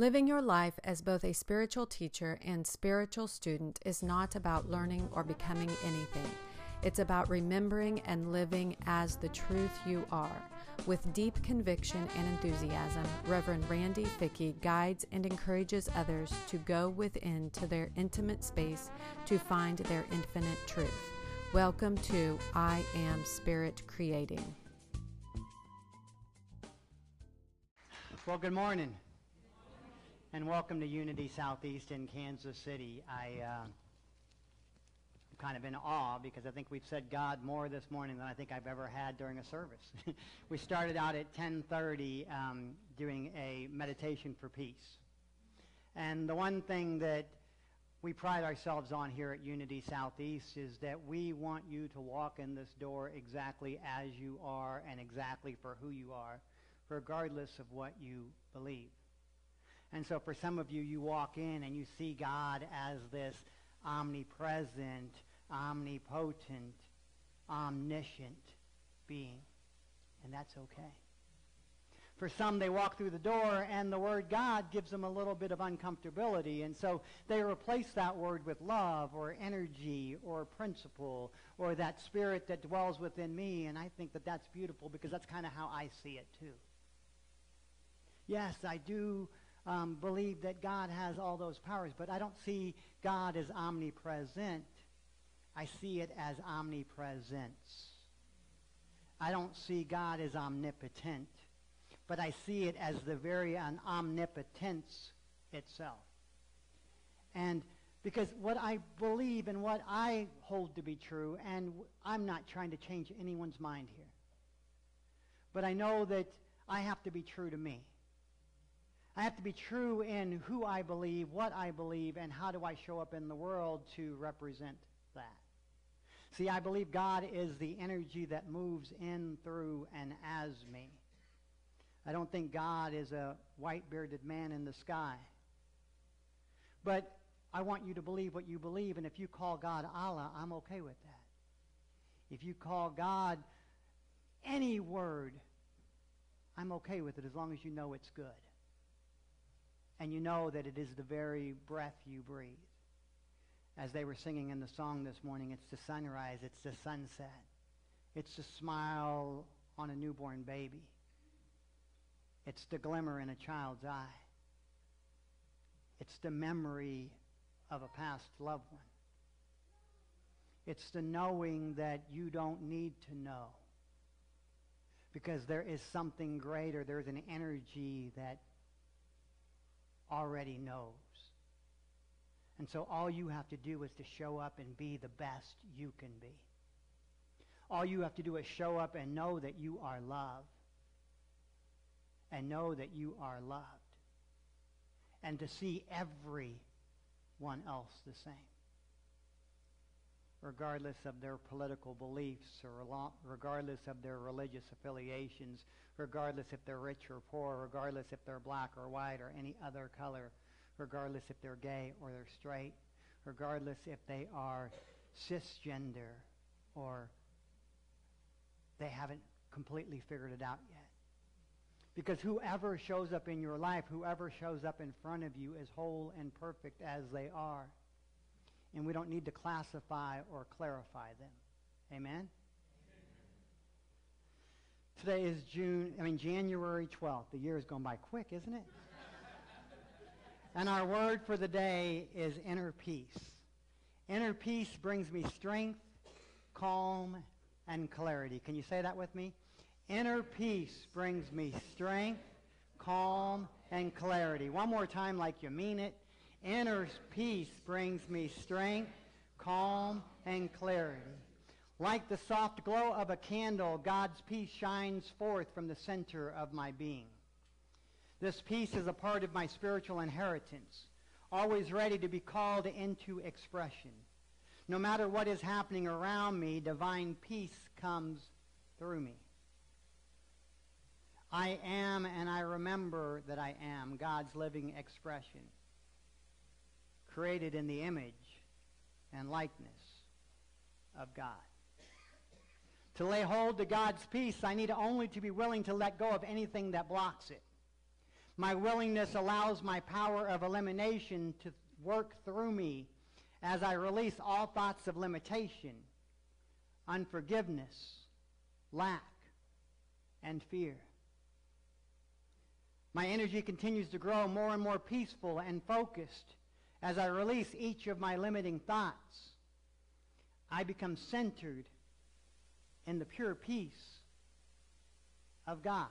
Living your life as both a spiritual teacher and spiritual student is not about learning or becoming anything. It's about remembering and living as the truth you are. With deep conviction and enthusiasm, Reverend Randy Fickey guides and encourages others to go within to their intimate space to find their infinite truth. Welcome to I Am Spirit Creating. Well, good morning. And welcome to Unity Southeast in Kansas City. I, uh, I'm kind of in awe because I think we've said God more this morning than I think I've ever had during a service. we started out at 10:30 um, doing a meditation for peace, and the one thing that we pride ourselves on here at Unity Southeast is that we want you to walk in this door exactly as you are and exactly for who you are, regardless of what you believe. And so for some of you, you walk in and you see God as this omnipresent, omnipotent, omniscient being. And that's okay. For some, they walk through the door and the word God gives them a little bit of uncomfortability. And so they replace that word with love or energy or principle or that spirit that dwells within me. And I think that that's beautiful because that's kind of how I see it too. Yes, I do um, believe that God has all those powers, but I don't see God as omnipresent. I see it as omnipresence. I don't see God as omnipotent, but I see it as the very omnipotence itself. And because what I believe and what I hold to be true, and I'm not trying to change anyone's mind here, but I know that I have to be true to me. I have to be true in who I believe, what I believe, and how do I show up in the world to represent that. See, I believe God is the energy that moves in, through, and as me. I don't think God is a white-bearded man in the sky. But I want you to believe what you believe, and if you call God Allah, I'm okay with that. If you call God any word, I'm okay with it as long as you know it's good and you know that it is the very breath you breathe. As they were singing in the song this morning, it's the sunrise, it's the sunset, it's the smile on a newborn baby, it's the glimmer in a child's eye, it's the memory of a past loved one. It's the knowing that you don't need to know because there is something greater. There's an energy that already knows. And so all you have to do is to show up and be the best you can be. All you have to do is show up and know that you are loved. And know that you are loved. And to see everyone else the same. Regardless of their political beliefs or regardless of their religious affiliations regardless if they're rich or poor, regardless if they're black or white or any other color, regardless if they're gay or they're straight, regardless if they are cisgender or they haven't completely figured it out yet. Because whoever shows up in your life, whoever shows up in front of you is whole and perfect as they are. And we don't need to classify or clarify them. Amen? Today is June, I mean January 12th. The year is going by quick, isn't it? and our word for the day is inner peace. Inner peace brings me strength, calm, and clarity. Can you say that with me? Inner peace brings me strength, calm, and clarity. One more time like you mean it. Inner peace brings me strength, calm, and clarity. Like the soft glow of a candle, God's peace shines forth from the center of my being. This peace is a part of my spiritual inheritance, always ready to be called into expression. No matter what is happening around me, divine peace comes through me. I am and I remember that I am God's living expression, created in the image and likeness of God. To lay hold to God's peace, I need only to be willing to let go of anything that blocks it. My willingness allows my power of elimination to work through me as I release all thoughts of limitation, unforgiveness, lack, and fear. My energy continues to grow more and more peaceful and focused as I release each of my limiting thoughts. I become centered in the pure peace of God.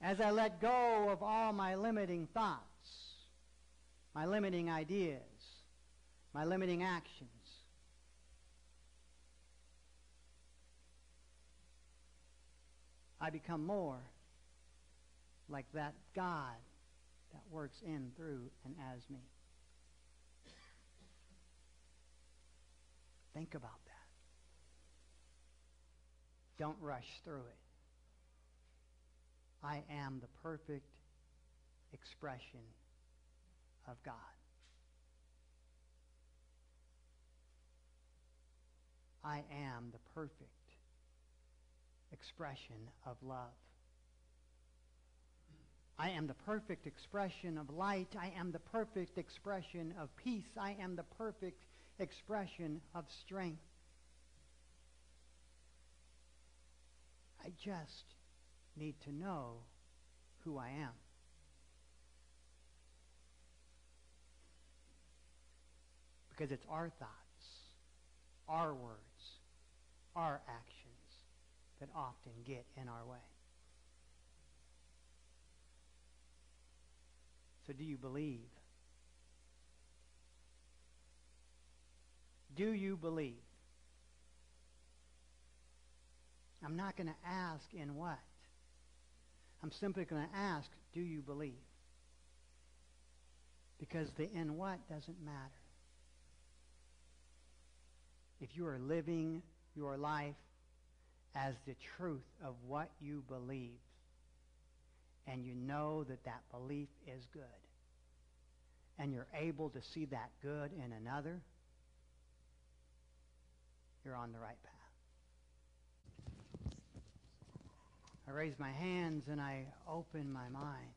As I let go of all my limiting thoughts, my limiting ideas, my limiting actions, I become more like that God that works in, through, and as me. Think about that. Don't rush through it. I am the perfect expression of God. I am the perfect expression of love. I am the perfect expression of light. I am the perfect expression of peace. I am the perfect expression of strength. I just need to know who I am. Because it's our thoughts, our words, our actions that often get in our way. So do you believe? Do you believe? I'm not going to ask in what. I'm simply going to ask, do you believe? Because the in what doesn't matter. If you are living your life as the truth of what you believe, and you know that that belief is good, and you're able to see that good in another, you're on the right path. I raise my hands and I open my mind.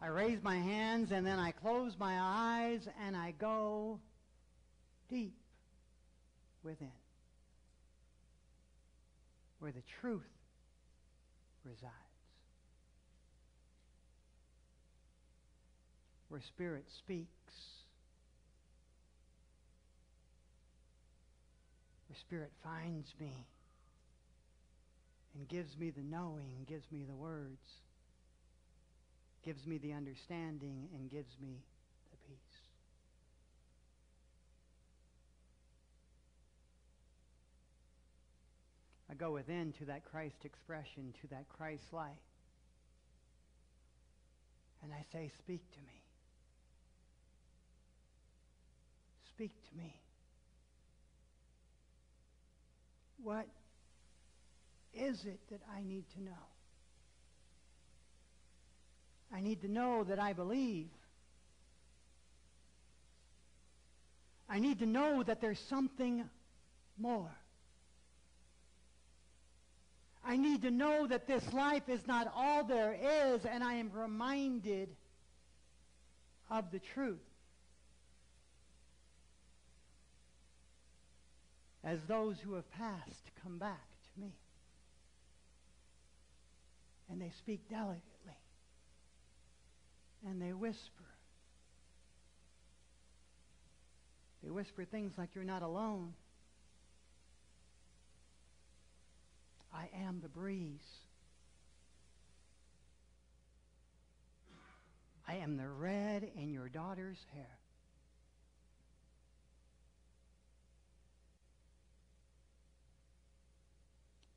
I raise my hands and then I close my eyes and I go deep within where the truth resides. Where Spirit speaks. Where Spirit finds me and gives me the knowing, gives me the words, gives me the understanding, and gives me the peace. I go within to that Christ expression, to that Christ light. And I say, Speak to me. Speak to me. What is it that I need to know? I need to know that I believe. I need to know that there's something more. I need to know that this life is not all there is, and I am reminded of the truth. As those who have passed come back to me and they speak delicately. And they whisper. They whisper things like, You're not alone. I am the breeze. I am the red in your daughter's hair.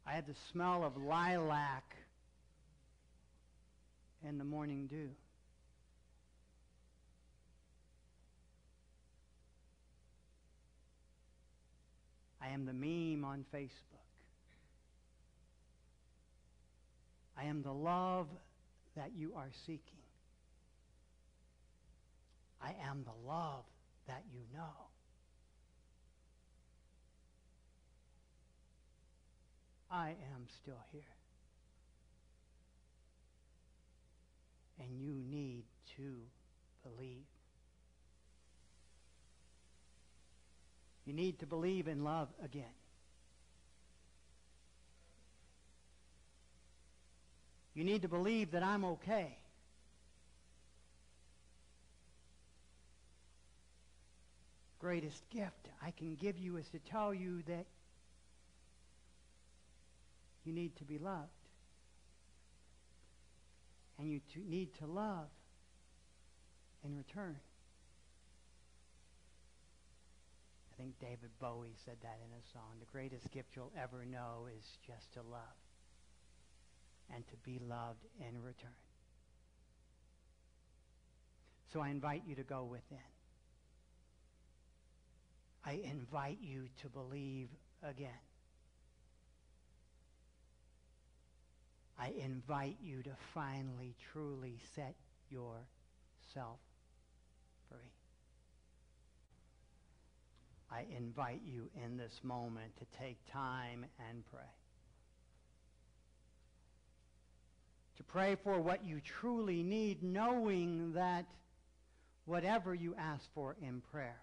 I have the smell of lilac and the morning dew. I am the meme on Facebook. I am the love that you are seeking. I am the love that you know. I am still here. And you need to believe. You need to believe in love again. You need to believe that I'm okay. Greatest gift I can give you is to tell you that you need to be loved. And you to need to love in return. I think David Bowie said that in a song. The greatest gift you'll ever know is just to love and to be loved in return. So I invite you to go within. I invite you to believe again. I invite you to finally, truly set yourself free. I invite you in this moment to take time and pray. To pray for what you truly need, knowing that whatever you ask for in prayer,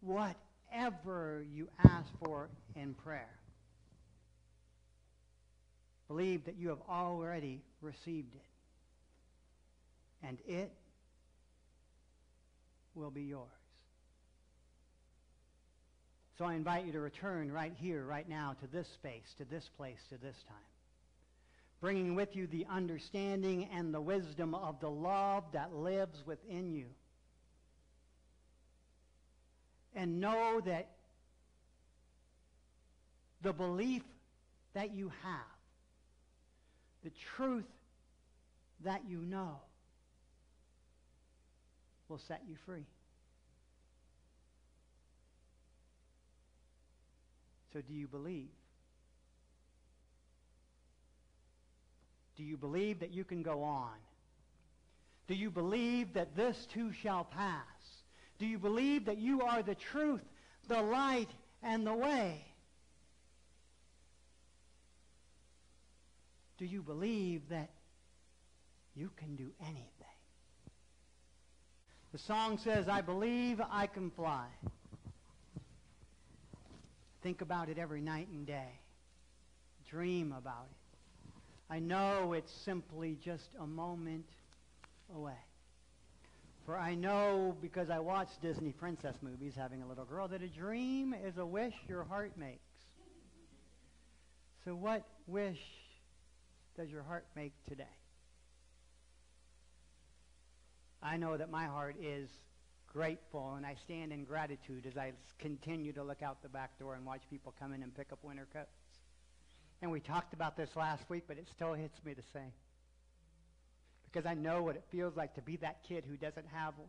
whatever you ask for in prayer, believe that you have already received it. And it will be yours. So I invite you to return right here, right now, to this space, to this place, to this time. Bringing with you the understanding and the wisdom of the love that lives within you. And know that the belief that you have, the truth that you know, will set you free. So do you believe? Do you believe that you can go on? Do you believe that this too shall pass? Do you believe that you are the truth, the light, and the way? Do you believe that you can do anything? The song says, I believe I can fly. Think about it every night and day. Dream about it. I know it's simply just a moment away. For I know, because I watch Disney princess movies having a little girl, that a dream is a wish your heart makes. So what wish does your heart make today? I know that my heart is grateful and I stand in gratitude as I continue to look out the back door and watch people come in and pick up winter coats. And we talked about this last week, but it still hits me the same. Because I know what it feels like to be that kid who doesn't have one.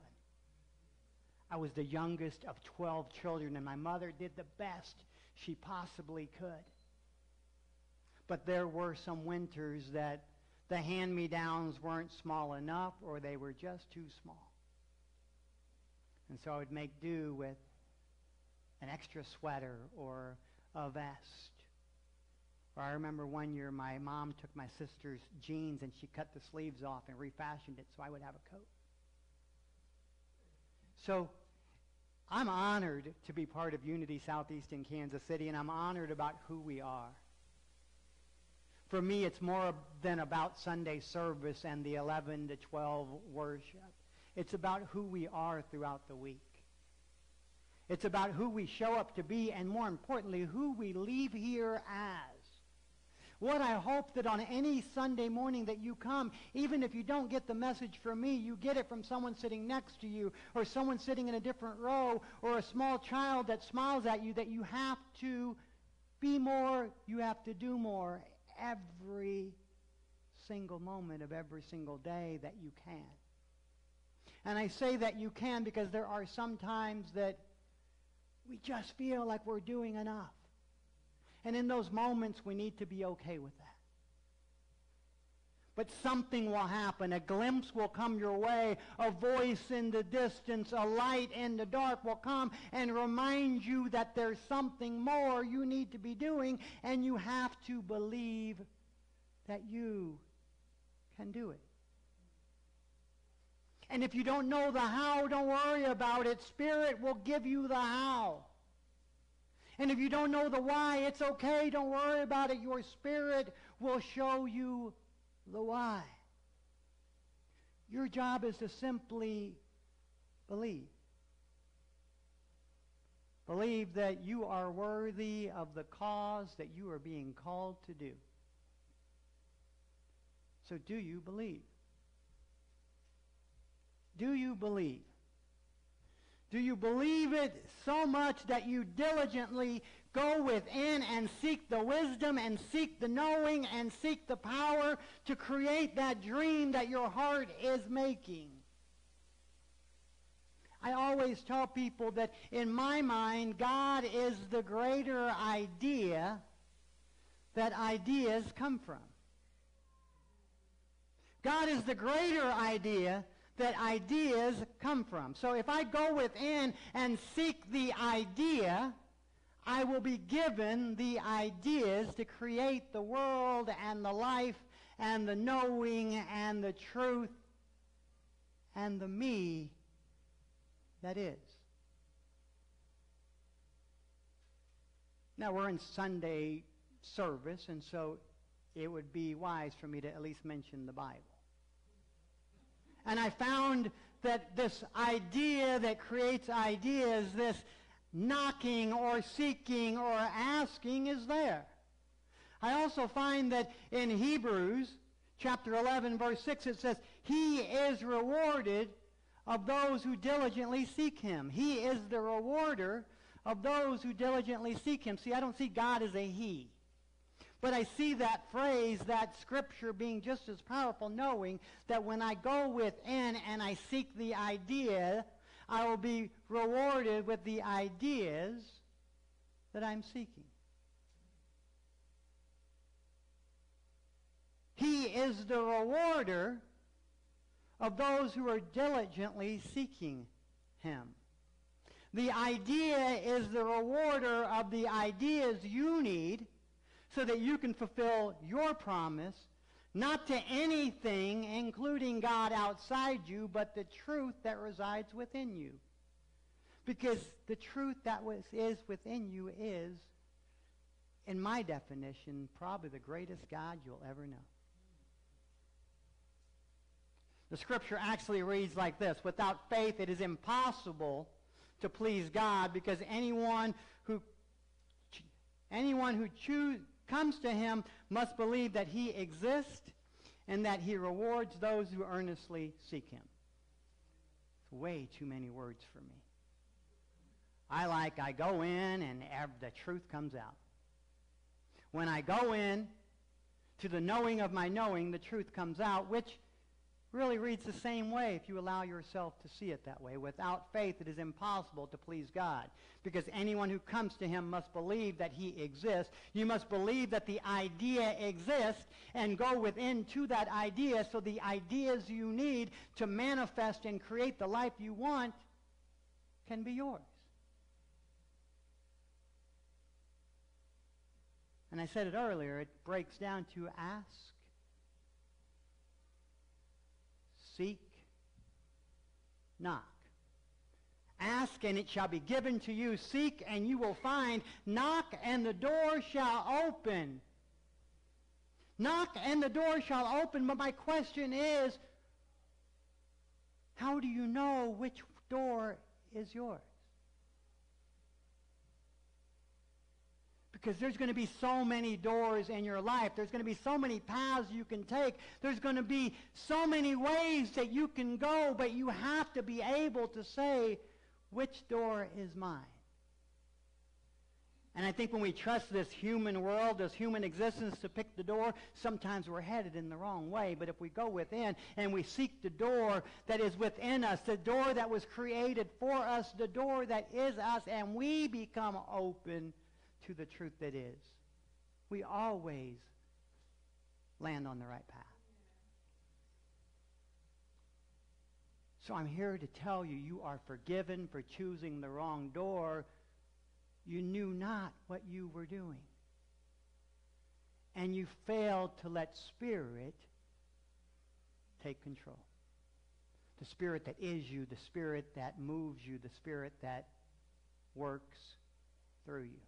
I was the youngest of 12 children, and my mother did the best she possibly could. But there were some winters that the hand-me-downs weren't small enough or they were just too small. And so I would make do with an extra sweater or a vest. Or I remember one year my mom took my sister's jeans and she cut the sleeves off and refashioned it so I would have a coat. So I'm honored to be part of Unity Southeast in Kansas City, and I'm honored about who we are. For me, it's more than about Sunday service and the 11 to 12 worship. It's about who we are throughout the week. It's about who we show up to be, and more importantly, who we leave here as. What I hope that on any Sunday morning that you come, even if you don't get the message from me, you get it from someone sitting next to you, or someone sitting in a different row, or a small child that smiles at you, that you have to be more, you have to do more every single moment of every single day that you can. And I say that you can because there are some times that we just feel like we're doing enough. And in those moments, we need to be okay with that. But something will happen. A glimpse will come your way. A voice in the distance, a light in the dark will come and remind you that there's something more you need to be doing, and you have to believe that you can do it. And if you don't know the how, don't worry about it. Spirit will give you the how. And if you don't know the why, it's okay. Don't worry about it. Your spirit will show you the why. Your job is to simply believe. Believe that you are worthy of the cause that you are being called to do. So do you believe? Do you believe? Do you believe it so much that you diligently go within and seek the wisdom and seek the knowing and seek the power to create that dream that your heart is making? I always tell people that in my mind, God is the greater idea that ideas come from. God is the greater idea that ideas come from. So if I go within and seek the idea, I will be given the ideas to create the world and the life and the knowing and the truth and the me that is. Now, we're in Sunday service, and so it would be wise for me to at least mention the Bible. And I found that this idea that creates ideas, this knocking or seeking or asking is there. I also find that in Hebrews chapter 11 verse 6 it says, He is rewarded of those who diligently seek him. He is the rewarder of those who diligently seek him. See, I don't see God as a he. But I see that phrase, that scripture being just as powerful, knowing that when I go within and I seek the idea, I will be rewarded with the ideas that I'm seeking. He is the rewarder of those who are diligently seeking him. The idea is the rewarder of the ideas you need so that you can fulfill your promise, not to anything, including God outside you, but the truth that resides within you. Because the truth that was, is within you is, in my definition, probably the greatest God you'll ever know. The scripture actually reads like this Without faith, it is impossible to please God because anyone who anyone who choose, comes to him must believe that he exists and that he rewards those who earnestly seek him. It's way too many words for me. I like, I go in and the truth comes out. When I go in to the knowing of my knowing, the truth comes out, which really reads the same way if you allow yourself to see it that way. Without faith, it is impossible to please God because anyone who comes to him must believe that he exists. You must believe that the idea exists and go within to that idea so the ideas you need to manifest and create the life you want can be yours. And I said it earlier, it breaks down to ask Seek, knock. Ask and it shall be given to you. Seek and you will find. Knock and the door shall open. Knock and the door shall open. But my question is, how do you know which door is yours? Because there's going to be so many doors in your life. There's going to be so many paths you can take. There's going to be so many ways that you can go, but you have to be able to say, which door is mine? And I think when we trust this human world, this human existence to pick the door, sometimes we're headed in the wrong way. But if we go within and we seek the door that is within us, the door that was created for us, the door that is us, and we become open to the truth that is. We always land on the right path. So I'm here to tell you, you are forgiven for choosing the wrong door. You knew not what you were doing. And you failed to let Spirit take control. The Spirit that is you, the Spirit that moves you, the Spirit that works through you.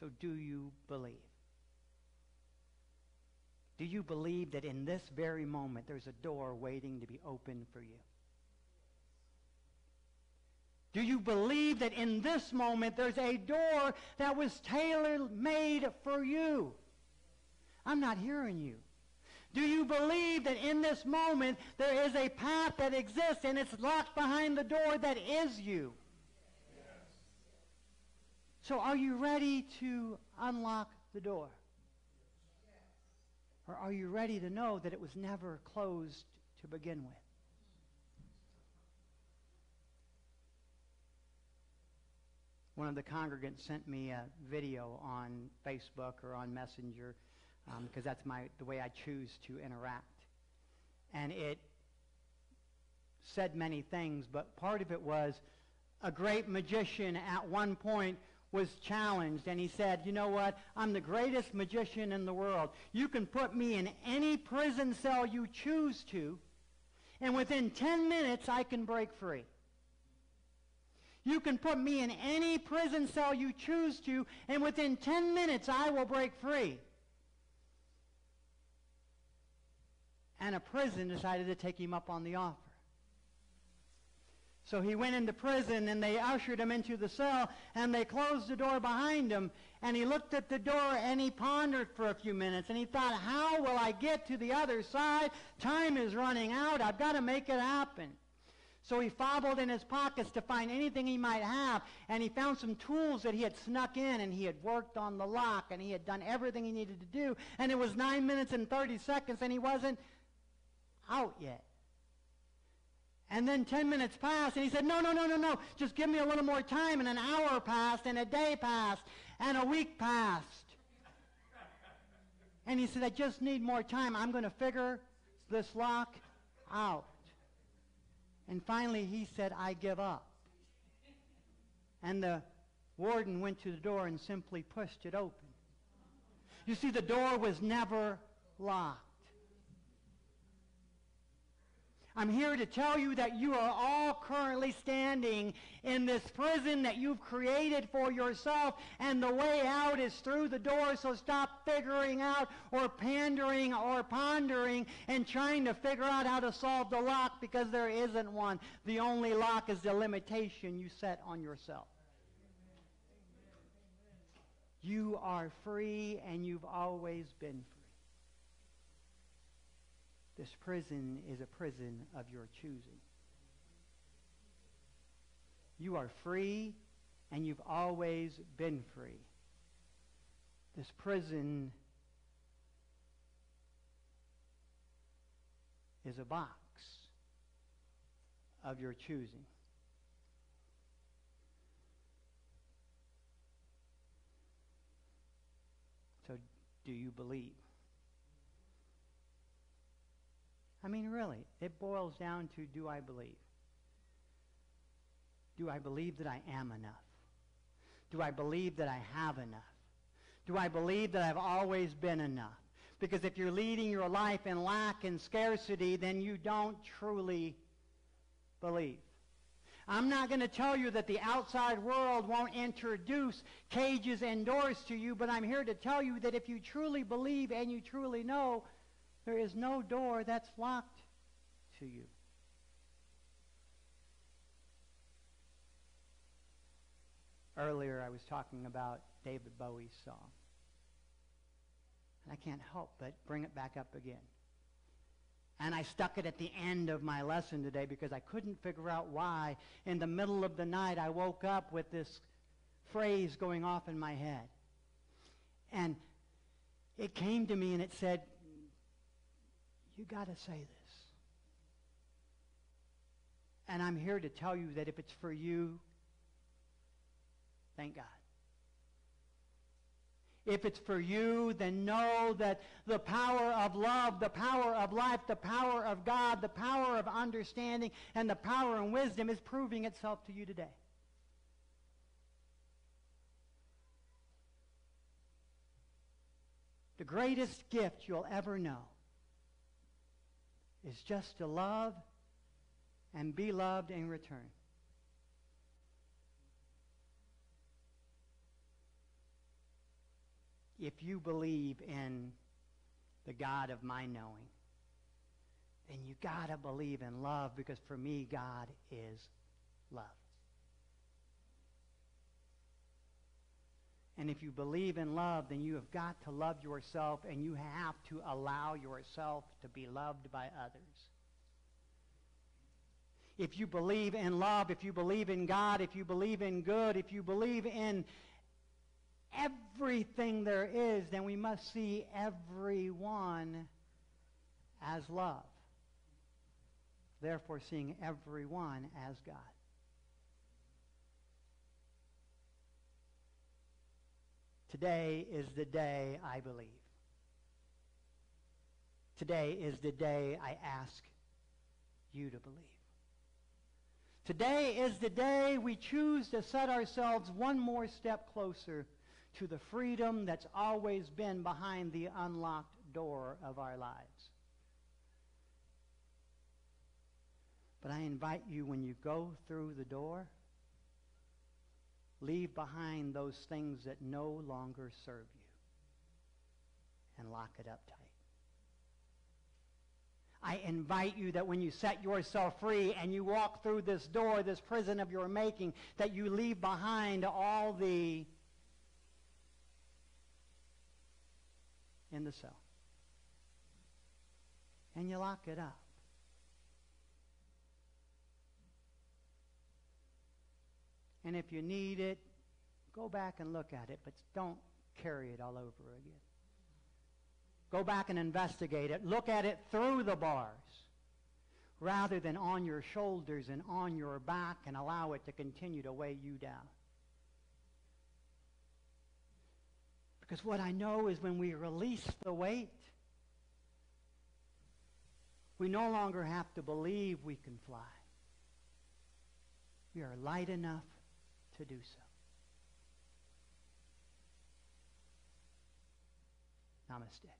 So do you believe? Do you believe that in this very moment there's a door waiting to be opened for you? Do you believe that in this moment there's a door that was tailor-made for you? I'm not hearing you. Do you believe that in this moment there is a path that exists and it's locked behind the door that is you? So are you ready to unlock the door? Or are you ready to know that it was never closed to begin with? One of the congregants sent me a video on Facebook or on Messenger because um, that's my the way I choose to interact. And it said many things, but part of it was a great magician at one point was challenged and he said, you know what? I'm the greatest magician in the world. You can put me in any prison cell you choose to, and within 10 minutes I can break free. You can put me in any prison cell you choose to, and within 10 minutes I will break free. And a prison decided to take him up on the offer. So he went into prison and they ushered him into the cell and they closed the door behind him. And he looked at the door and he pondered for a few minutes and he thought, how will I get to the other side? Time is running out. I've got to make it happen. So he fumbled in his pockets to find anything he might have, and he found some tools that he had snuck in, and he had worked on the lock, and he had done everything he needed to do, and it was 9 minutes and 30 seconds, and he wasn't out yet. And then 10 minutes passed, and he said, No, no, no, no, no. Just give me a little more time. And an hour passed, and a day passed, and a week passed. And he said, I just need more time. I'm going to figure this lock out. And finally, he said, I give up. And the warden went to the door and simply pushed it open. You see, the door was never locked. I'm here to tell you that you are all currently standing in this prison that you've created for yourself, and the way out is through the door, so stop figuring out or pandering or pondering and trying to figure out how to solve the lock because there isn't one. The only lock is the limitation you set on yourself. You are free, and you've always been free. This prison is a prison of your choosing. You are free, and you've always been free. This prison is a box of your choosing. So, do you believe? I mean, really, it boils down to do I believe? Do I believe that I am enough? Do I believe that I have enough? Do I believe that I've always been enough? Because if you're leading your life in lack and scarcity, then you don't truly believe. I'm not going to tell you that the outside world won't introduce cages and doors to you, but I'm here to tell you that if you truly believe and you truly know, there is no door that's locked to you. Earlier, I was talking about David Bowie's song. And I can't help but bring it back up again. And I stuck it at the end of my lesson today because I couldn't figure out why. In the middle of the night, I woke up with this phrase going off in my head. And it came to me and it said, you got to say this. And I'm here to tell you that if it's for you, thank God. If it's for you, then know that the power of love, the power of life, the power of God, the power of understanding, and the power and wisdom is proving itself to you today. The greatest gift you'll ever know is just to love and be loved in return. If you believe in the God of my knowing, then you got to believe in love because for me, God is love. And if you believe in love, then you have got to love yourself and you have to allow yourself to be loved by others. If you believe in love, if you believe in God, if you believe in good, if you believe in everything there is, then we must see everyone as love. Therefore, seeing everyone as God. Today is the day I believe. Today is the day I ask you to believe. Today is the day we choose to set ourselves one more step closer to the freedom that's always been behind the unlocked door of our lives. But I invite you when you go through the door, leave behind those things that no longer serve you and lock it up tight. I invite you that when you set yourself free and you walk through this door, this prison of your making, that you leave behind all the in the cell. And you lock it up. And if you need it, go back and look at it, but don't carry it all over again. Go back and investigate it. Look at it through the bars rather than on your shoulders and on your back and allow it to continue to weigh you down. Because what I know is when we release the weight, we no longer have to believe we can fly. We are light enough to do so. Namaste.